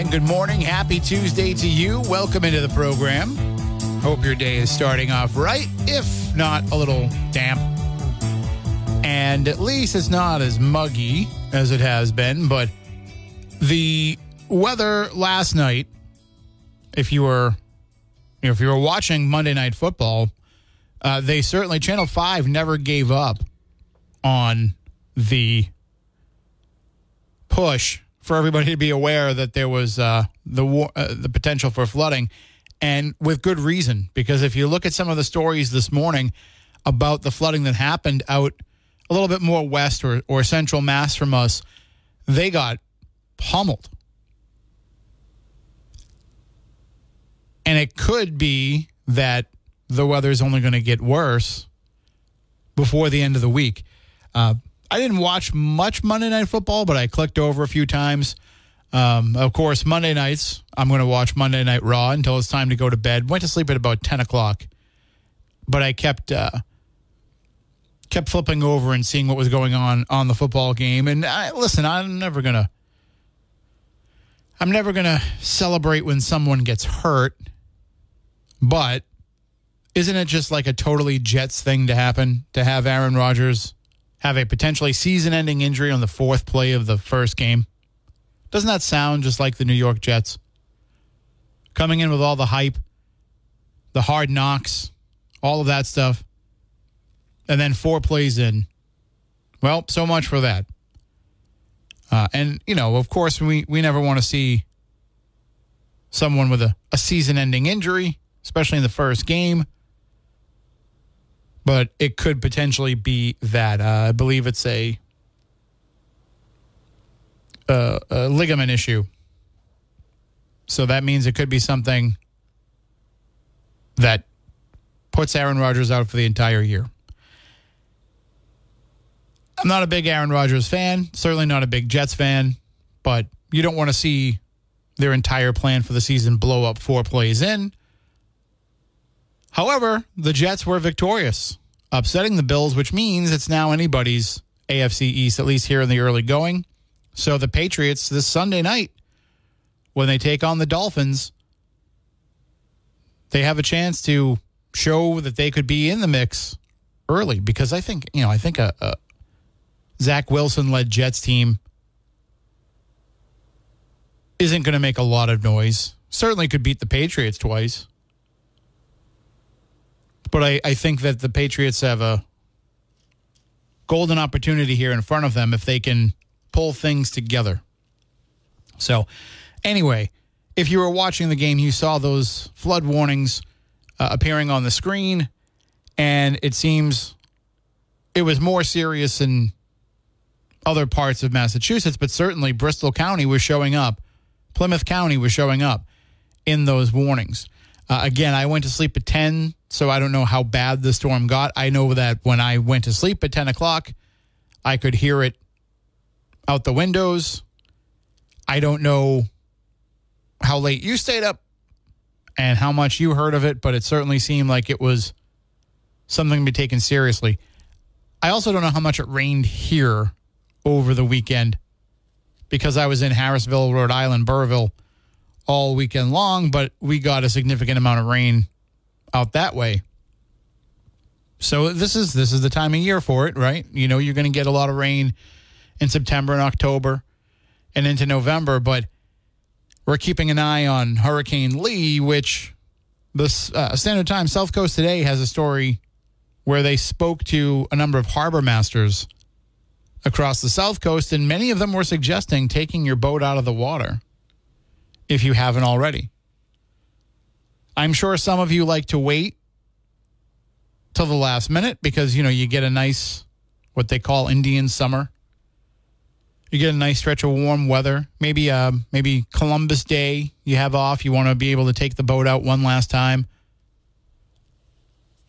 And good morning. Happy Tuesday to you. Welcome into the program. Hope your day is starting off right, if not a little damp. And at least it's not as muggy as it has been. But the weather last night, if you were you know, if you were watching Monday Night Football, uh, they certainly Channel Five never gave up on the push for everybody to be aware that there was uh, the war, uh, the potential for flooding, and with good reason. Because if you look at some of the stories this morning about the flooding that happened out a little bit more west or, or central Mass from us, they got pummeled. And it could be that the weather is only going to get worse before the end of the week. Uh, I didn't watch much Monday Night Football, but I clicked over a few times. Um, of course, Monday nights, I'm going to watch Monday Night Raw until it's time to go to bed. Went to sleep at about 10 o'clock, but I kept uh, kept flipping over and seeing what was going on on the football game. And I, listen, I'm never gonna I'm never gonna celebrate when someone gets hurt, but isn't it just like a totally Jets thing to happen to have Aaron Rodgers have a potentially season ending injury on the fourth play of the first game? Doesn't that sound just like the New York Jets? Coming in with all the hype, the hard knocks, all of that stuff. And then four plays in. Well, so much for that. Uh, and, you know, of course, we, we never want to see someone with a, a season ending injury, especially in the first game but it could potentially be that. Uh, I believe it's a, a, a ligament issue. So that means it could be something that puts Aaron Rodgers out for the entire year. I'm not a big Aaron Rodgers fan, certainly not a big Jets fan, but you don't want to see their entire plan for the season blow up four plays in. However, the Jets were victorious, upsetting the Bills, which means it's now anybody's AFC East, at least here in the early going. So the Patriots this Sunday night, when they take on the Dolphins, they have a chance to show that they could be in the mix early because I think, you know, I think a, a Zach Wilson led Jets team isn't going to make a lot of noise. Certainly could beat the Patriots twice. But I, I think that the Patriots have a golden opportunity here in front of them if they can pull things together. So, anyway, if you were watching the game, you saw those flood warnings uh, appearing on the screen, and it seems it was more serious in other parts of Massachusetts, but certainly Bristol County was showing up. Plymouth County was showing up in those warnings. Uh, again, I went to sleep at 10, so I don't know how bad the storm got. I know that when I went to sleep at 10 o'clock, I could hear it out the windows. I don't know how late you stayed up and how much you heard of it, but it certainly seemed like it was something to be taken seriously. I also don't know how much it rained here over the weekend because I was in Harrisville, Rhode Island, Burrillville all weekend long, but we got a significant amount of rain out that way. So this is this is the time of year for it, right? You know, you're going to get a lot of rain in September and October and into November, but we're keeping an eye on Hurricane Lee, which the uh, Standard Time South Coast today has a story where they spoke to a number of harbor masters across the South Coast, and many of them were suggesting taking your boat out of the water if you haven't already. I'm sure some of you like to wait till the last minute because, you know, you get a nice, what they call Indian summer. You get a nice stretch of warm weather. Maybe uh, maybe Columbus Day you have off. You want to be able to take the boat out one last time.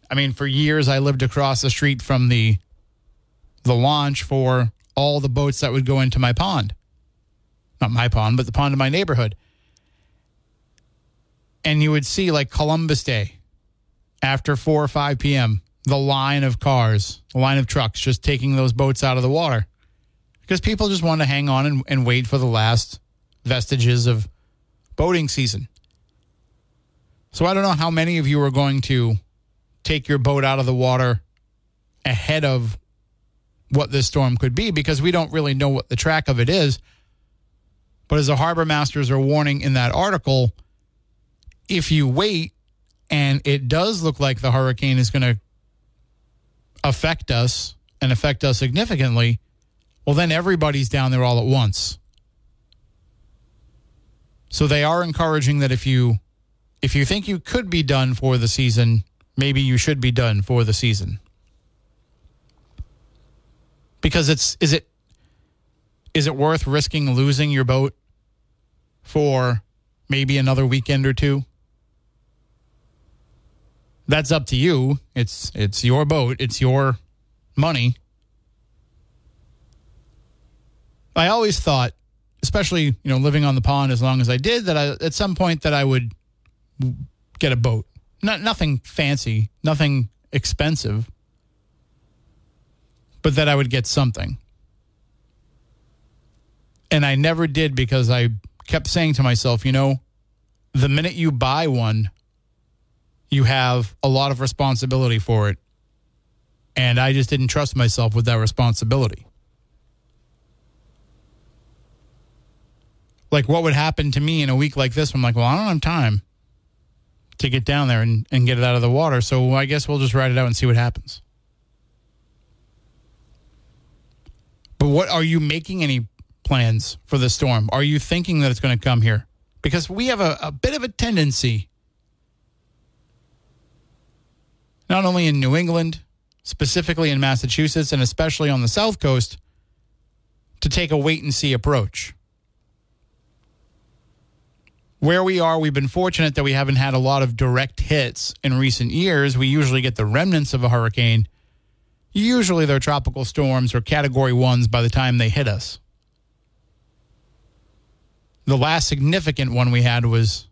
I mean, for years I lived across the street from the the launch for all the boats that would go into my pond. Not my pond, but the pond in my neighborhood. And you would see like Columbus Day after 4 or 5 p.m., the line of cars, the line of trucks just taking those boats out of the water because people just want to hang on and, and wait for the last vestiges of boating season. So I don't know how many of you are going to take your boat out of the water ahead of what this storm could be because we don't really know what the track of it is. But as the harbor masters are warning in that article, if you wait and it does look like the hurricane is going to affect us and affect us significantly, well, then everybody's down there all at once. So they are encouraging that if you if you think you could be done for the season, maybe you should be done for the season. Because it's is it is it worth risking losing your boat for maybe another weekend or two? That's up to you. It's it's your boat, it's your money. I always thought, especially you know living on the pond as long as I did, that I at some point that I would get a boat. Not nothing fancy, nothing expensive, but that I would get something. And I never did because I kept saying to myself, you know, the minute you buy one, you have a lot of responsibility for it. And I just didn't trust myself with that responsibility. like what would happen to me in a week like this? I'm like, well, I don't have time to get down there and, and get it out of the water. So I guess we'll just ride it out and see what happens. But what are you making any plans for the storm? Are you thinking that it's going to come here? Because we have a, a bit of a tendency, not only in New England, specifically in Massachusetts, and especially on the South Coast, to take a wait and see approach where we are, we've been fortunate that we haven't had a lot of direct hits in recent years. We usually get the remnants of a hurricane. Usually they're tropical storms or category ones by the time they hit us. The last significant one we had was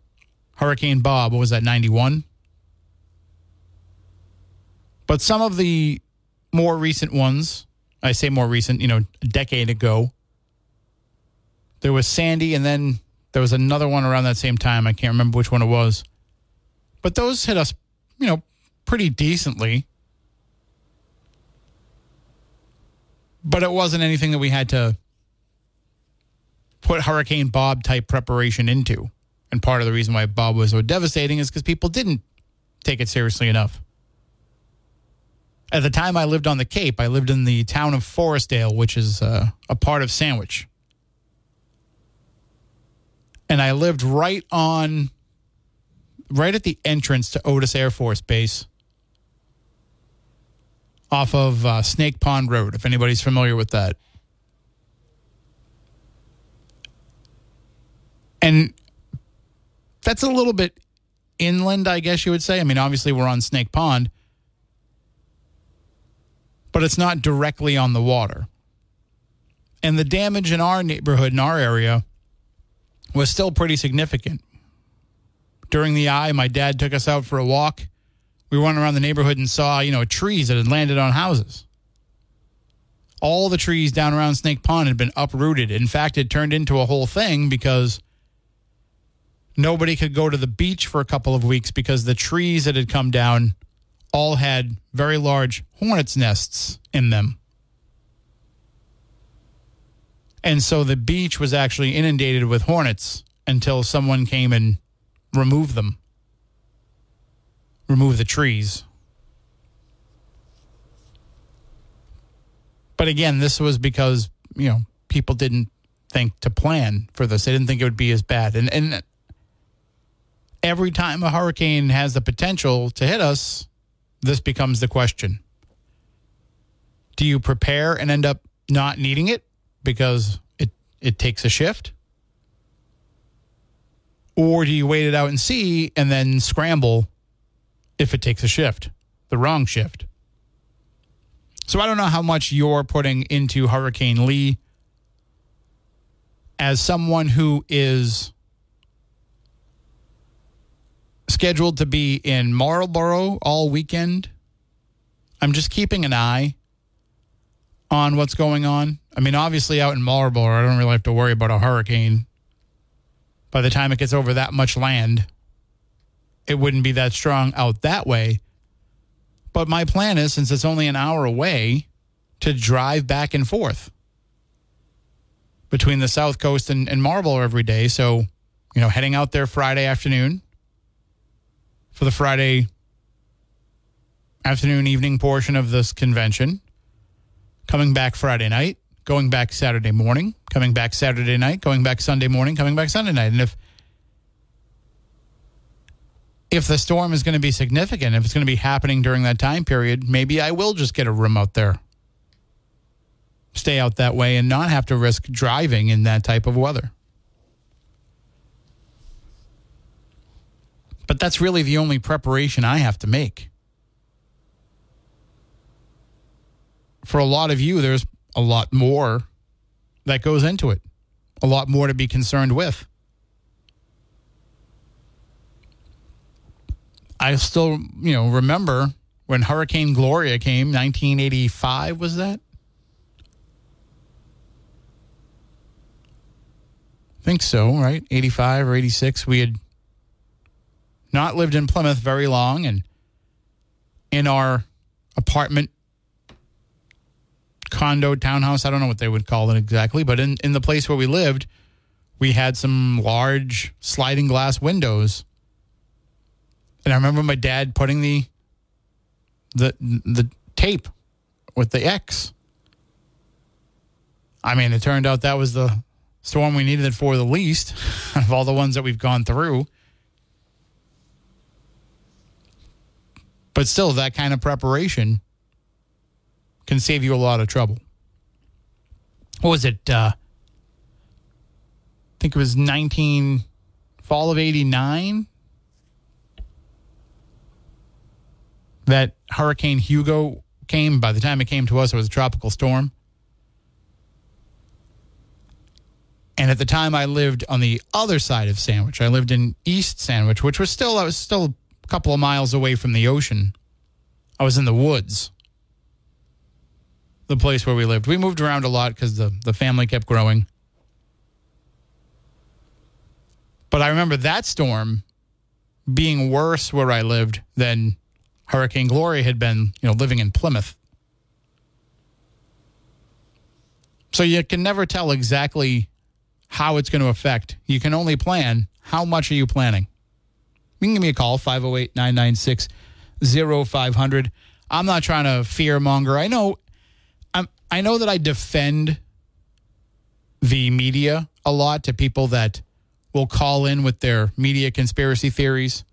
Hurricane Bob. What was that, 91? But some of the more recent ones, I say more recent, you know, a decade ago, there was Sandy and then there was another one around that same time. I can't remember which one it was. But those hit us, you know, pretty decently. But it wasn't anything that we had to put Hurricane Bob type preparation into. And part of the reason why Bob was so devastating is because people didn't take it seriously enough. At the time I lived on the Cape, I lived in the town of Forestdale, which is uh, a part of Sandwich and I lived right on, right at the entrance to Otis Air Force Base off of uh, Snake Pond Road, if anybody's familiar with that. And that's a little bit inland, I guess you would say. I mean, obviously, we're on Snake Pond, but it's not directly on the water. And the damage in our neighborhood, in our area, was still pretty significant. During the eye, my dad took us out for a walk. We went around the neighborhood and saw, you know, trees that had landed on houses. All the trees down around Snake Pond had been uprooted. In fact, it turned into a whole thing because nobody could go to the beach for a couple of weeks because the trees that had come down all had very large hornets' nests in them. And so the beach was actually inundated with hornets until someone came and removed them, removed the trees. But again, this was because, you know, people didn't think to plan for this. They didn't think it would be as bad. And and every time a hurricane has the potential to hit us, this becomes the question. Do you prepare and end up not needing it because it it takes a shift? Or do you wait it out and see and then scramble if it takes a shift, the wrong shift? So I don't know how much you're putting into Hurricane Lee as someone who is scheduled to be in Marlboro all weekend. I'm just keeping an eye on what's going on. I mean, obviously, out in Marlboro, I don't really have to worry about a hurricane. By the time it gets over that much land, it wouldn't be that strong out that way. But my plan is, since it's only an hour away, to drive back and forth between the South Coast and, and Marlboro every day. So, you know, heading out there Friday afternoon for the Friday afternoon, evening portion of this convention, coming back Friday night, going back Saturday morning, coming back Saturday night, going back Sunday morning, coming back Sunday night. And if if the storm is going to be significant, if it's going to be happening during that time period, maybe I will just get a room out there. Stay out that way and not have to risk driving in that type of weather. But that's really the only preparation I have to make. For a lot of you, there's a lot more that goes into it, a lot more to be concerned with. I still, you know, remember when Hurricane Gloria came, 1985 was that? I think so, right? 85 or 86. We had not lived in Plymouth very long and in our apartment condo townhouse, I don't know what they would call it exactly, but in in the place where we lived, we had some large sliding glass windows and I remember my dad putting the the the tape with the X. I mean, it turned out that was the storm we needed it for the least of all the ones that we've gone through. But still, that kind of preparation can save you a lot of trouble. What was it? Uh, I think it was 19, fall of 89 that Hurricane Hugo came. By the time it came to us, it was a tropical storm. And at the time, I lived on the other side of Sandwich. I lived in East Sandwich, which was still I was still couple of miles away from the ocean. I was in the woods, the place where we lived. We moved around a lot because the the family kept growing. But I remember that storm being worse where I lived than Hurricane Glory had been, you know, living in Plymouth. So you can never tell exactly how it's going to affect. You can only plan how much are you planning. You can give me a call 508 996 0500. I'm not trying to fear monger. I know I'm I know that I defend the media a lot to people that will call in with their media conspiracy theories.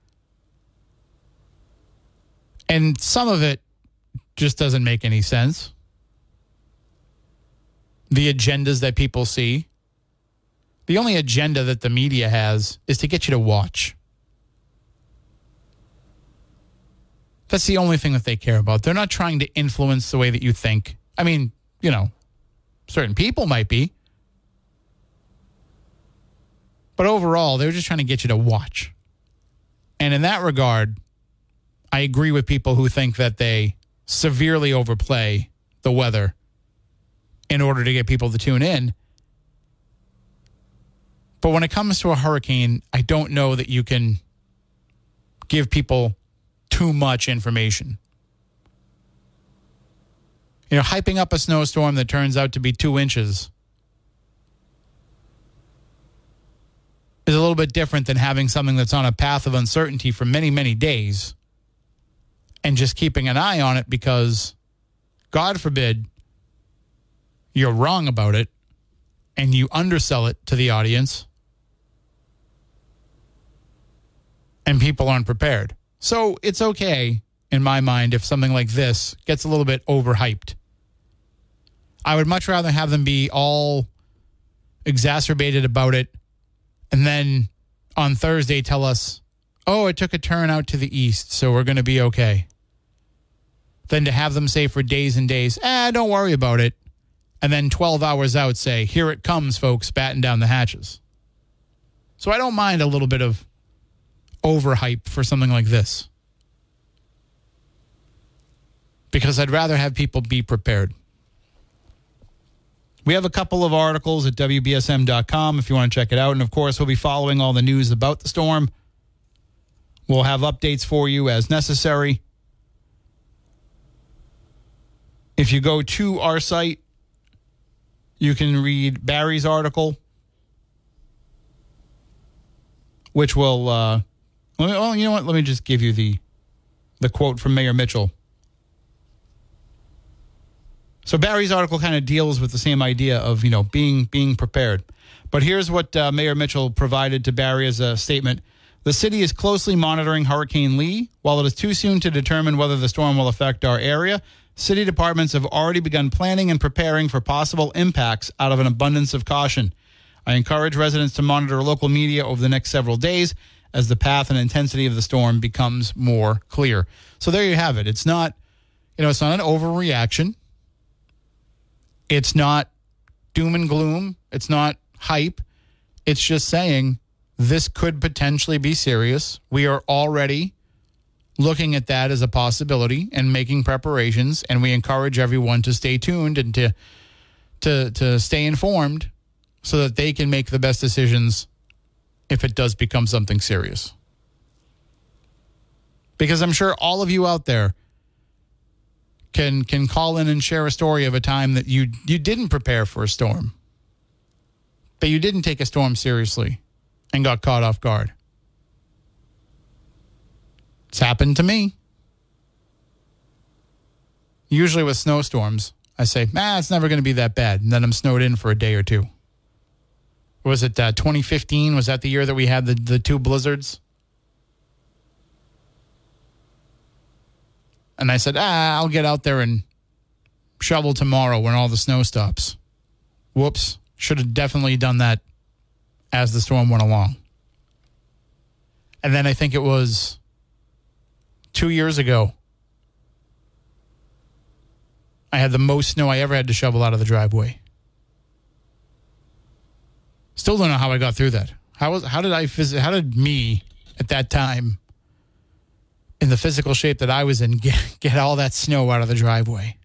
And some of it just doesn't make any sense. The agendas that people see. The only agenda that the media has is to get you to watch. That's the only thing that they care about. They're not trying to influence the way that you think. I mean, you know, certain people might be. But overall, they're just trying to get you to watch. And in that regard, I agree with people who think that they severely overplay the weather in order to get people to tune in. But when it comes to a hurricane, I don't know that you can give people too much information. You know, hyping up a snowstorm that turns out to be two inches is a little bit different than having something that's on a path of uncertainty for many, many days and just keeping an eye on it because, God forbid, you're wrong about it and you undersell it to the audience and people aren't prepared. So it's okay, in my mind, if something like this gets a little bit overhyped. I would much rather have them be all exacerbated about it and then on Thursday tell us, oh, it took a turn out to the east, so we're going to be okay. Than to have them say for days and days, ah, don't worry about it. And then 12 hours out say, here it comes, folks, batten down the hatches. So I don't mind a little bit of overhype for something like this. Because I'd rather have people be prepared. We have a couple of articles at WBSM.com if you want to check it out. And of course, we'll be following all the news about the storm. We'll have updates for you as necessary. If you go to our site, you can read Barry's article, which will. Uh, well, you know what? Let me just give you the the quote from Mayor Mitchell. So Barry's article kind of deals with the same idea of you know being being prepared. But here's what uh, Mayor Mitchell provided to Barry as a statement. The city is closely monitoring Hurricane Lee. While it is too soon to determine whether the storm will affect our area, city departments have already begun planning and preparing for possible impacts out of an abundance of caution. I encourage residents to monitor local media over the next several days as the path and intensity of the storm becomes more clear. So there you have it. It's not, you know, it's not an overreaction. It's not doom and gloom. It's not hype. It's just saying this could potentially be serious. We are already looking at that as a possibility and making preparations and we encourage everyone to stay tuned and to to to stay informed so that they can make the best decisions if it does become something serious. Because I'm sure all of you out there can can call in and share a story of a time that you you didn't prepare for a storm. But you didn't take a storm seriously and got caught off guard. It's happened to me. Usually with snowstorms, I say, "Ah, it's never going to be that bad," and then I'm snowed in for a day or two. Was it uh, 2015? Was that the year that we had the the two blizzards? And I said, ah, I'll get out there and shovel tomorrow when all the snow stops. Whoops. Should have definitely done that as the storm went along. And then I think it was two years ago. I had the most snow I ever had to shovel out of the driveway. Still don't know how I got through that. How was how did I visit how did me at that time in the physical shape that I was in get, get all that snow out of the driveway.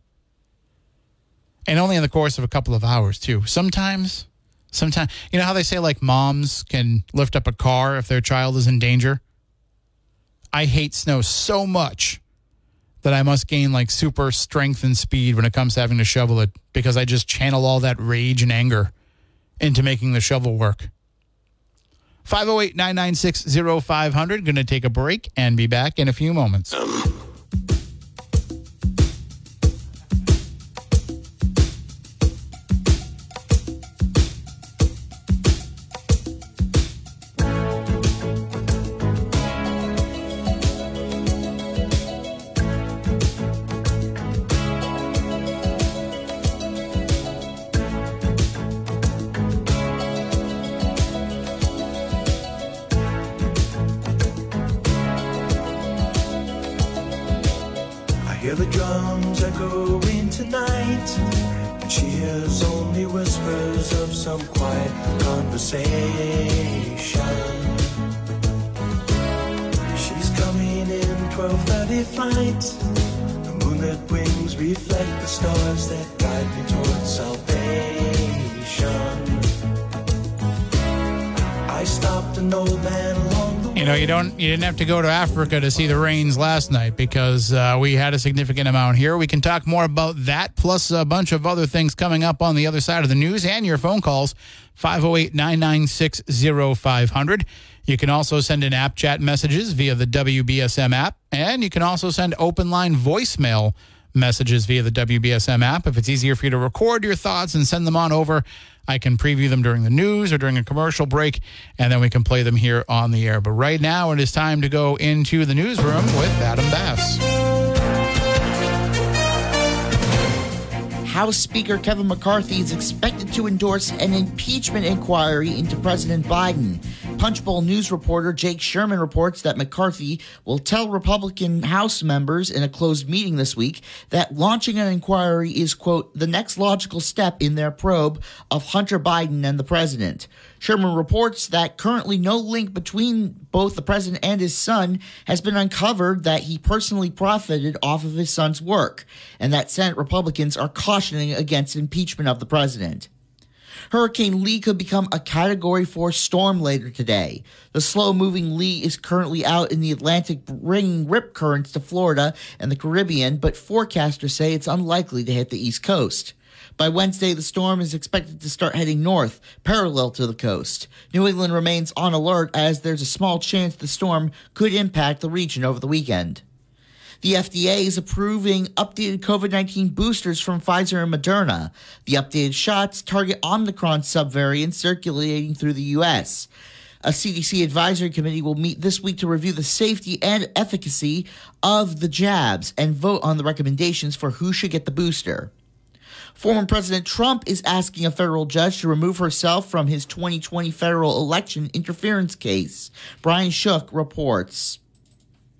And only in the course of a couple of hours, too. Sometimes, sometimes, you know how they say like moms can lift up a car if their child is in danger? I hate snow so much that I must gain like super strength and speed when it comes to having to shovel it because I just channel all that rage and anger into making the shovel work. 508 996 0500. Going to take a break and be back in a few moments. You know, you don't you didn't have to go to Africa to see the rains last night because uh, we had a significant amount here. We can talk more about that plus a bunch of other things coming up on the other side of the news and your phone calls 508-996-0500. You can also send in app chat messages via the WBSM app and you can also send open line voicemail messages via the WBSM app. If it's easier for you to record your thoughts and send them on over, I can preview them during the news or during a commercial break, and then we can play them here on the air. But right now, it is time to go into the newsroom with Adam Bass. House Speaker Kevin McCarthy is expected to endorse an impeachment inquiry into President Biden. Punchbowl News reporter Jake Sherman reports that McCarthy will tell Republican House members in a closed meeting this week that launching an inquiry is, quote, the next logical step in their probe of Hunter Biden and the president. Sherman reports that currently no link between both the president and his son has been uncovered that he personally profited off of his son's work, and that Senate Republicans are cautioning against impeachment of the president. Hurricane Lee could become a Category 4 storm later today. The slow moving Lee is currently out in the Atlantic bringing rip currents to Florida and the Caribbean, but forecasters say it's unlikely to hit the East Coast. By Wednesday, the storm is expected to start heading north, parallel to the coast. New England remains on alert as there's a small chance the storm could impact the region over the weekend. The FDA is approving updated COVID 19 boosters from Pfizer and Moderna. The updated shots target Omicron subvariants circulating through the U.S. A CDC advisory committee will meet this week to review the safety and efficacy of the jabs and vote on the recommendations for who should get the booster. Former President Trump is asking a federal judge to remove herself from his 2020 federal election interference case. Brian Shook reports.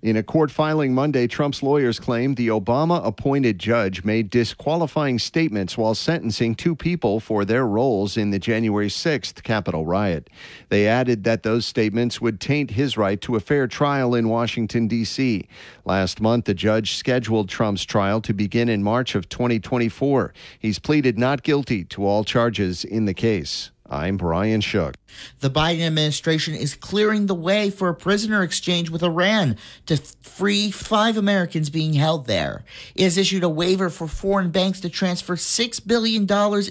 In a court filing Monday, Trump's lawyers claimed the Obama appointed judge made disqualifying statements while sentencing two people for their roles in the January 6th Capitol riot. They added that those statements would taint his right to a fair trial in Washington, D.C. Last month, the judge scheduled Trump's trial to begin in March of 2024. He's pleaded not guilty to all charges in the case. I'm Brian Shook. The Biden administration is clearing the way for a prisoner exchange with Iran to free five Americans being held there. It has issued a waiver for foreign banks to transfer $6 billion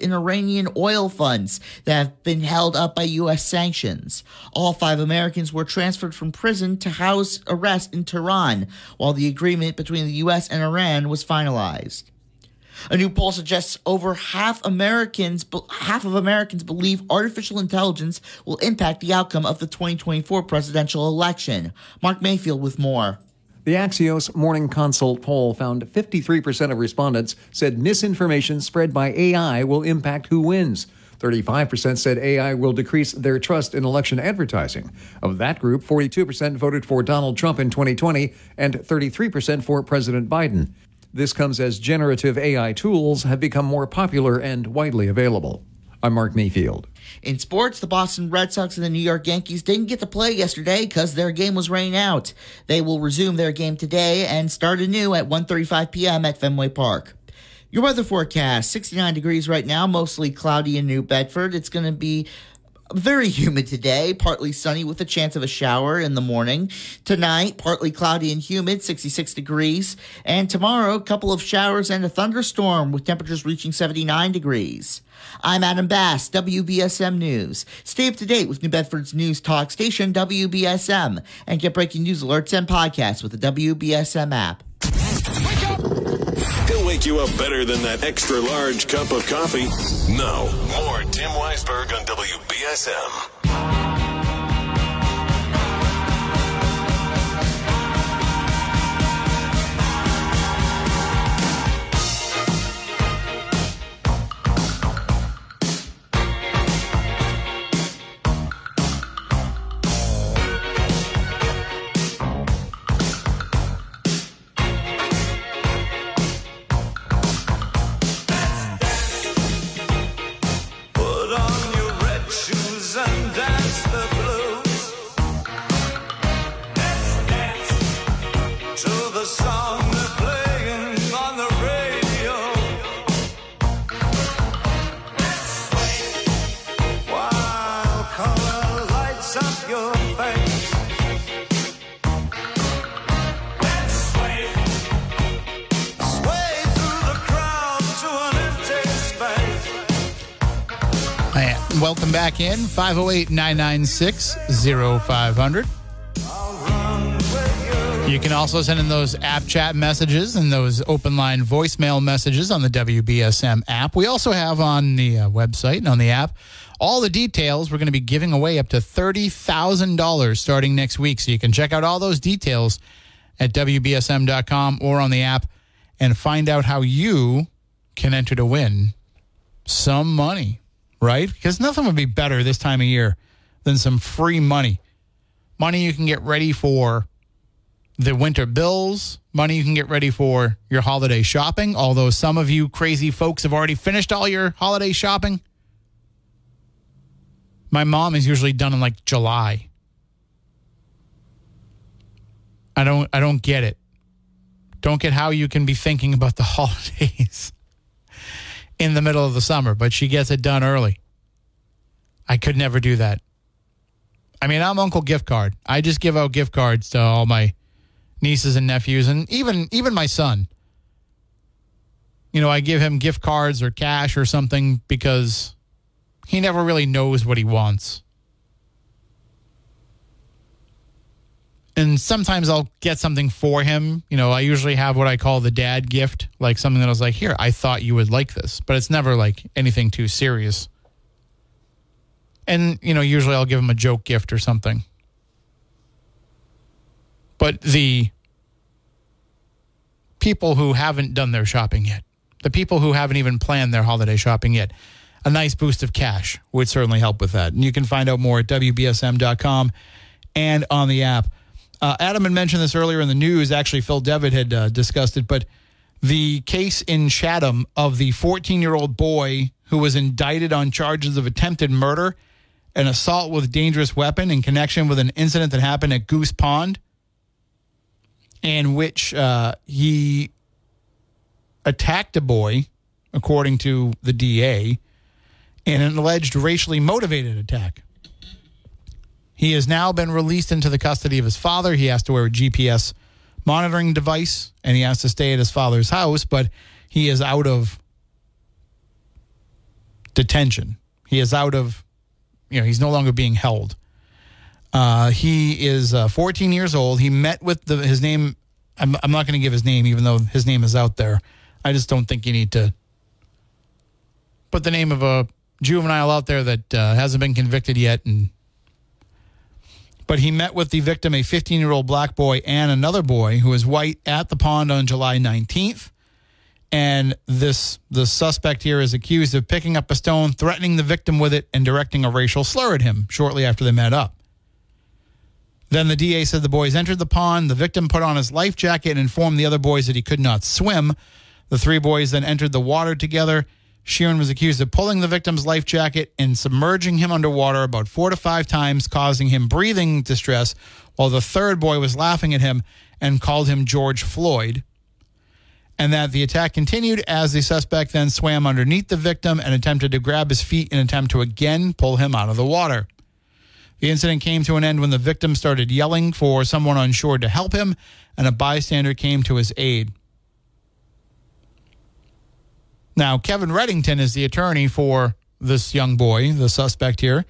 in Iranian oil funds that have been held up by U.S. sanctions. All five Americans were transferred from prison to house arrest in Tehran, while the agreement between the U.S. and Iran was finalized. A new poll suggests over half Americans, half of Americans believe artificial intelligence will impact the outcome of the 2024 presidential election. Mark Mayfield with more. The Axios Morning Consult poll found 53% of respondents said misinformation spread by AI will impact who wins. 35% said AI will decrease their trust in election advertising. Of that group, 42% voted for Donald Trump in 2020 and 33% for President Biden. This comes as generative AI tools have become more popular and widely available. I'm Mark Mayfield. In sports, the Boston Red Sox and the New York Yankees didn't get to play yesterday because their game was rained out. They will resume their game today and start anew at 1:35 p.m. at Fenway Park. Your weather forecast 69 degrees right now, mostly cloudy in New Bedford. It's going to be very humid today, partly sunny with a chance of a shower in the morning. Tonight, partly cloudy and humid, 66 degrees. And tomorrow, a couple of showers and a thunderstorm with temperatures reaching 79 degrees. I'm Adam Bass, WBSM News. Stay up to date with New Bedford's news talk station, WBSM, and get breaking news alerts and podcasts with the WBSM app. Wake you up better than that extra large cup of coffee. No, more Tim Weisberg on WBSM. Welcome back in. 508 996 0500. You can also send in those app chat messages and those open line voicemail messages on the WBSM app. We also have on the uh, website and on the app all the details. We're going to be giving away up to $30,000 starting next week. So you can check out all those details at WBSM.com or on the app and find out how you can enter to win some money, right? Because nothing would be better this time of year than some free money. Money you can get ready for the winter bills, money you can get ready for your holiday shopping, although some of you crazy folks have already finished all your holiday shopping. My mom is usually done in like July. I don't I don't get it. Don't get how you can be thinking about the holidays in the middle of the summer, but she gets it done early. I could never do that. I mean, I'm Uncle Gift Card. I just give out gift cards to all my nieces and nephews and even even my son. You know, I give him gift cards or cash or something because he never really knows what he wants. And sometimes I'll get something for him. You know, I usually have what I call the dad gift, like something that I was like, here, I thought you would like this, but it's never like anything too serious. And, you know, usually I'll give him a joke gift or something. But the people who haven't done their shopping yet, the people who haven't even planned their holiday shopping yet, a nice boost of cash would certainly help with that. And you can find out more at WBSM.com and on the app. Uh, Adam had mentioned this earlier in the news. Actually, Phil Devitt had uh, discussed it, but the case in Chatham of the 14 year old boy who was indicted on charges of attempted murder and assault with dangerous weapon in connection with an incident that happened at Goose Pond, in which uh, he attacked a boy, according to the DA, in an alleged racially motivated attack. He has now been released into the custody of his father. He has to wear a GPS monitoring device and he has to stay at his father's house, but he is out of detention. He is out of, you know, he's no longer being held. Uh, he is uh, 14 years old. He met with the, his name. I'm, I'm not going to give his name, even though his name is out there. I just don't think you need to put the name of a juvenile out there that uh, hasn't been convicted yet and but he met with the victim, a 15 year old black boy, and another boy who is white at the pond on July 19th. And this the suspect here is accused of picking up a stone, threatening the victim with it, and directing a racial slur at him shortly after they met up. Then the DA said the boys entered the pond. The victim put on his life jacket and informed the other boys that he could not swim. The three boys then entered the water together. Sheeran was accused of pulling the victim's life jacket and submerging him underwater about four to five times, causing him breathing distress, while the third boy was laughing at him and called him George Floyd. And that the attack continued as the suspect then swam underneath the victim and attempted to grab his feet in an attempt to again pull him out of the water. The incident came to an end when the victim started yelling for someone on shore to help him, and a bystander came to his aid. Now, Kevin Reddington is the attorney for this young boy, the suspect here,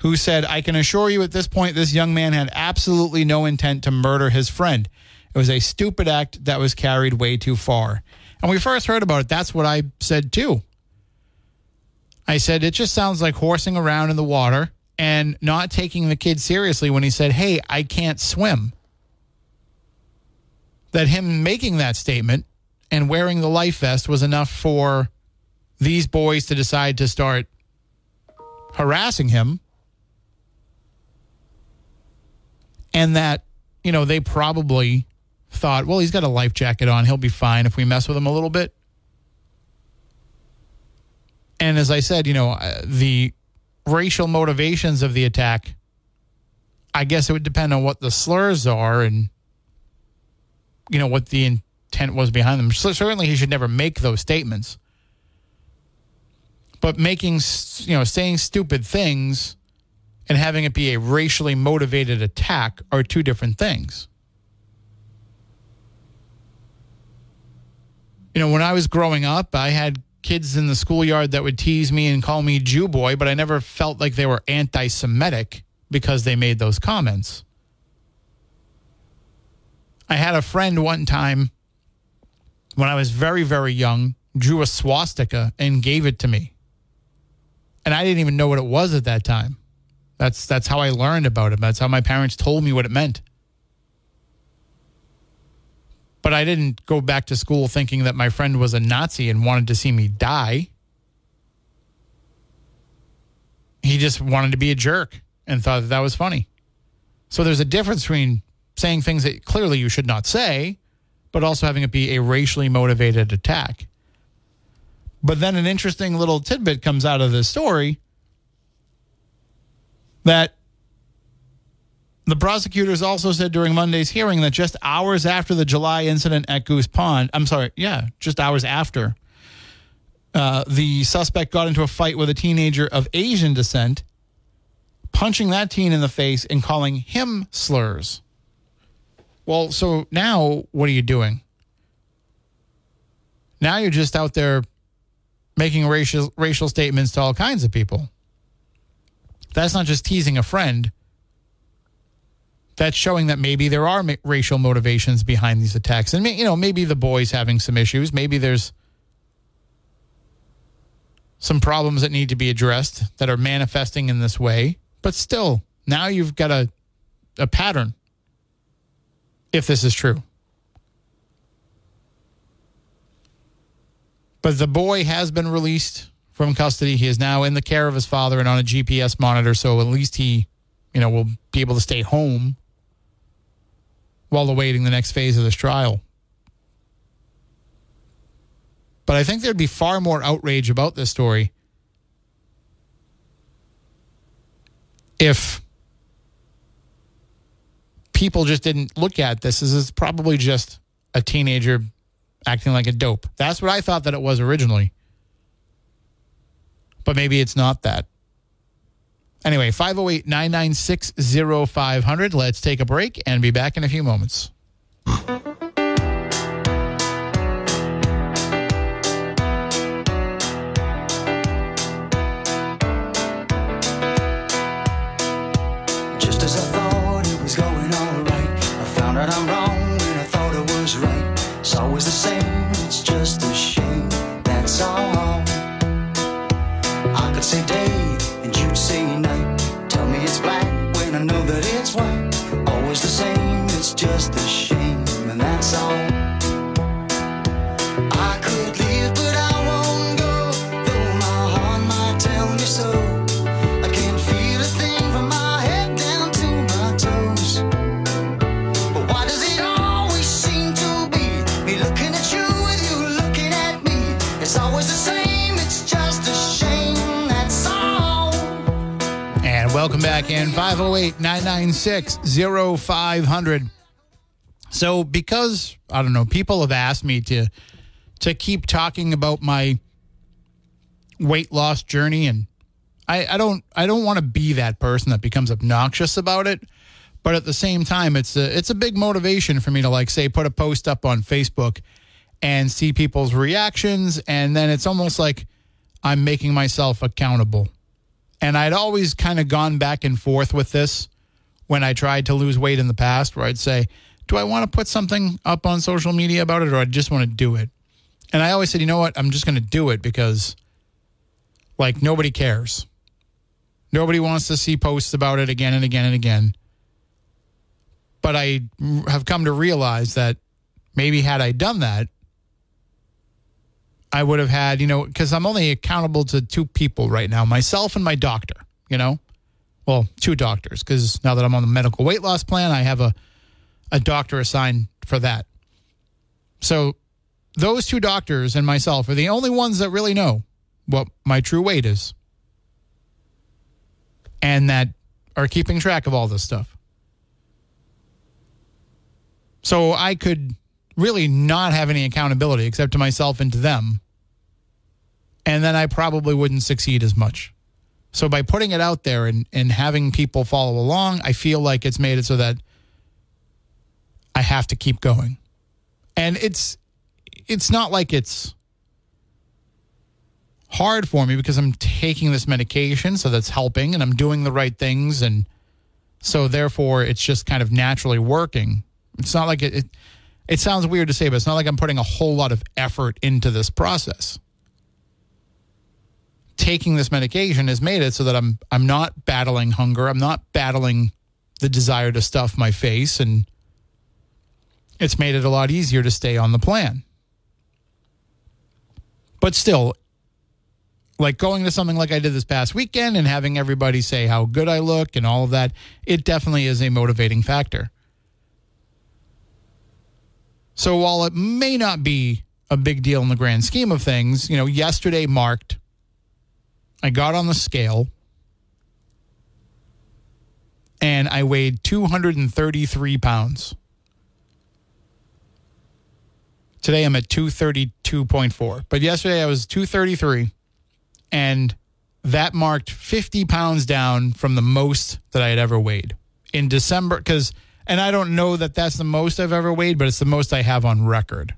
who said, I can assure you at this point, this young man had absolutely no intent to murder his friend. It was a stupid act that was carried way too far. And we first heard about it, that's what I said too. I said, it just sounds like horsing around in the water and not taking the kid seriously when he said, Hey, I can't swim. That him making that statement and wearing the life vest was enough for these boys to decide to start harassing him. And that, you know, they probably thought, well, he's got a life jacket on. He'll be fine if we mess with him a little bit. And as I said, you know, uh, the racial motivations of the attack, I guess it would depend on what the slurs are and, you know, what the intent was behind them. So certainly he should never make those statements. But making, you know, saying stupid things and having it be a racially motivated attack are two different things. You know, when I was growing up, I had kids in the schoolyard that would tease me and call me Jew boy, but I never felt like they were anti Semitic because they made those comments. I had a friend one time when I was very, very young, drew a swastika and gave it to me. And I didn't even know what it was at that time. That's that's how I learned about it. That's how my parents told me what it meant. But I didn't go back to school thinking that my friend was a Nazi and wanted to see me die. He just wanted to be a jerk and thought that, that was funny. So there's a difference between saying things that clearly you should not say, but also having it be a racially motivated attack. But then an interesting little tidbit comes out of this story that the prosecutors also said during Monday's hearing that just hours after the July incident at Goose Pond, I'm sorry, yeah, just hours after, uh, the suspect got into a fight with a teenager of Asian descent, punching that teen in the face and calling him slurs. Well, so now what are you doing? Now you're just out there making racial racial statements to all kinds of people. That's not just teasing a friend. That's showing that maybe there are ma- racial motivations behind these attacks, and you know maybe the boys having some issues. Maybe there's some problems that need to be addressed that are manifesting in this way. But still, now you've got a a pattern. If this is true. But the boy has been released from custody. He is now in the care of his father and on a GPS monitor, so at least he, you know, will be able to stay home while awaiting the next phase of this trial. But I think there'd be far more outrage about this story if people just didn't look at this as it's probably just a teenager acting like a dope. That's what I thought that it was originally. But maybe it's not that. Anyway, 508 996 0500. Let's take a break and be back in a few moments. Just as I thought it was going alright, welcome back in 508 996 0500. So, because I don't know, people have asked me to to keep talking about my weight loss journey and I, I don't I don't want to be that person that becomes obnoxious about it. But at the same time, it's a it's a big motivation for me to like say put a post up on Facebook and see people's reactions and then it's almost like I'm making myself accountable. And I'd always kind of gone back and forth with this when I tried to lose weight in the past, where I'd say, Do I want to put something up on social media about it or I just want to do it? And I always said, You know what? I'm just going to do it because, like, nobody cares. Nobody wants to see posts about it again and again and again. But I have come to realize that maybe had I done that, I would have had, you know, because I'm only accountable to two people right now myself and my doctor, you know? Well, two doctors, because now that I'm on the medical weight loss plan, I have a, a doctor assigned for that. So those two doctors and myself are the only ones that really know what my true weight is and that are keeping track of all this stuff. So I could really not have any accountability except to myself and to them. And then I probably wouldn't succeed as much. So by putting it out there and, and having people follow along, I feel like it's made it so that I have to keep going. And it's it's not like it's hard for me because I'm taking this medication, so that's helping and I'm doing the right things and so therefore it's just kind of naturally working. It's not like it, it it sounds weird to say, but it's not like I'm putting a whole lot of effort into this process. Taking this medication has made it so that I'm I'm not battling hunger. I'm not battling the desire to stuff my face and it's made it a lot easier to stay on the plan. But still, like going to something like I did this past weekend and having everybody say how good I look and all of that, it definitely is a motivating factor. So while it may not be a big deal in the grand scheme of things, you know, yesterday marked, I got on the scale and I weighed 233 pounds. Today I'm at 232.4. But yesterday I was 233 and that marked 50 pounds down from the most that I had ever weighed in December cuz and I don't know that that's the most I've ever weighed, but it's the most I have on record.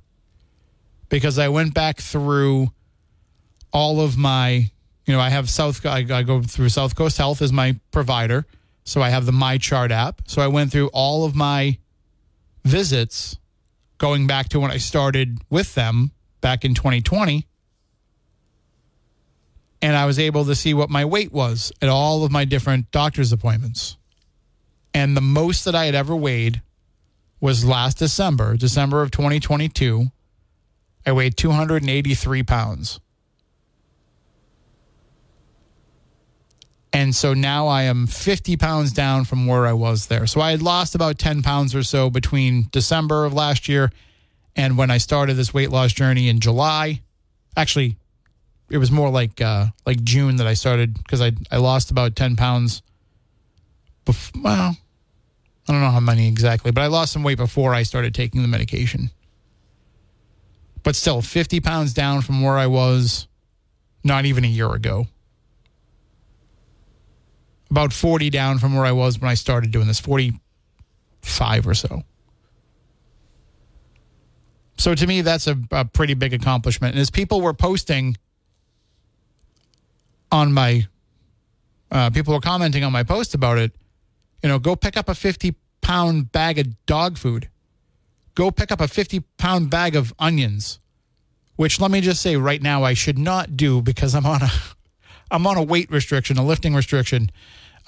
Because I went back through all of my, you know, I have South I, I go through Southcoast Health as my provider. So I have the MyChart app. So I went through all of my visits going back to when I started with them back in 2020. And I was able to see what my weight was at all of my different doctor's appointments. And the most that I had ever weighed was last December, December of 2022. I weighed 283 pounds. And so now I am 50 pounds down from where I was there. So I had lost about 10 pounds or so between December of last year and when I started this weight loss journey in July. Actually, it was more like uh, like June that I started because I I lost about 10 pounds. Bef- well, I don't know how many exactly, but I lost some weight before I started taking the medication. But still, 50 pounds down from where I was not even a year ago about 40 down from where I was when I started doing this, 45 or so. So to me, that's a, a pretty big accomplishment. And as people were posting on my, uh, people were commenting on my post about it, you know, go pick up a 50 pound bag of dog food. Go pick up a 50 pound bag of onions, which let me just say right now, I should not do because I'm on a, I'm on a weight restriction, a lifting restriction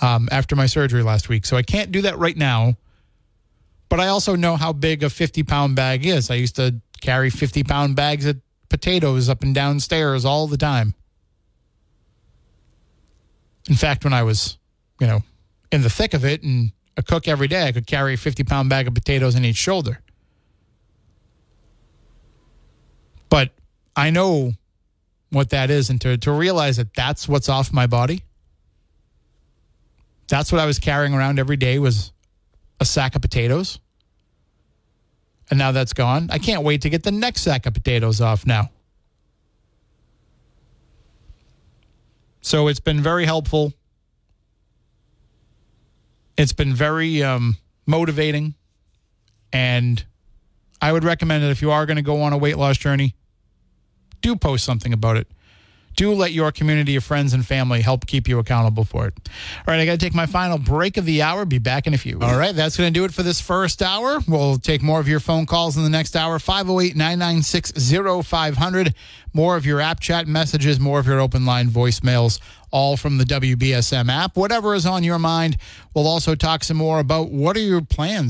um, after my surgery last week. So I can't do that right now. But I also know how big a 50 pound bag is. I used to carry 50 pound bags of potatoes up and down stairs all the time. In fact, when I was, you know, in the thick of it and a cook every day, I could carry a 50 pound bag of potatoes in each shoulder. But I know what that is. And to, to realize that that's what's off my body, that's what I was carrying around every day was a sack of potatoes. And now that's gone. I can't wait to get the next sack of potatoes off now. So it's been very helpful. It's been very um, motivating. And I would recommend that if you are going to go on a weight loss journey, do post something about it do let your community of friends and family help keep you accountable for it. All right, I got to take my final break of the hour. Be back in a few. All right, that's going to do it for this first hour. We'll take more of your phone calls in the next hour 508 996 0500. More of your app chat messages, more of your open line voicemails, all from the WBSM app. Whatever is on your mind. We'll also talk some more about what are your plans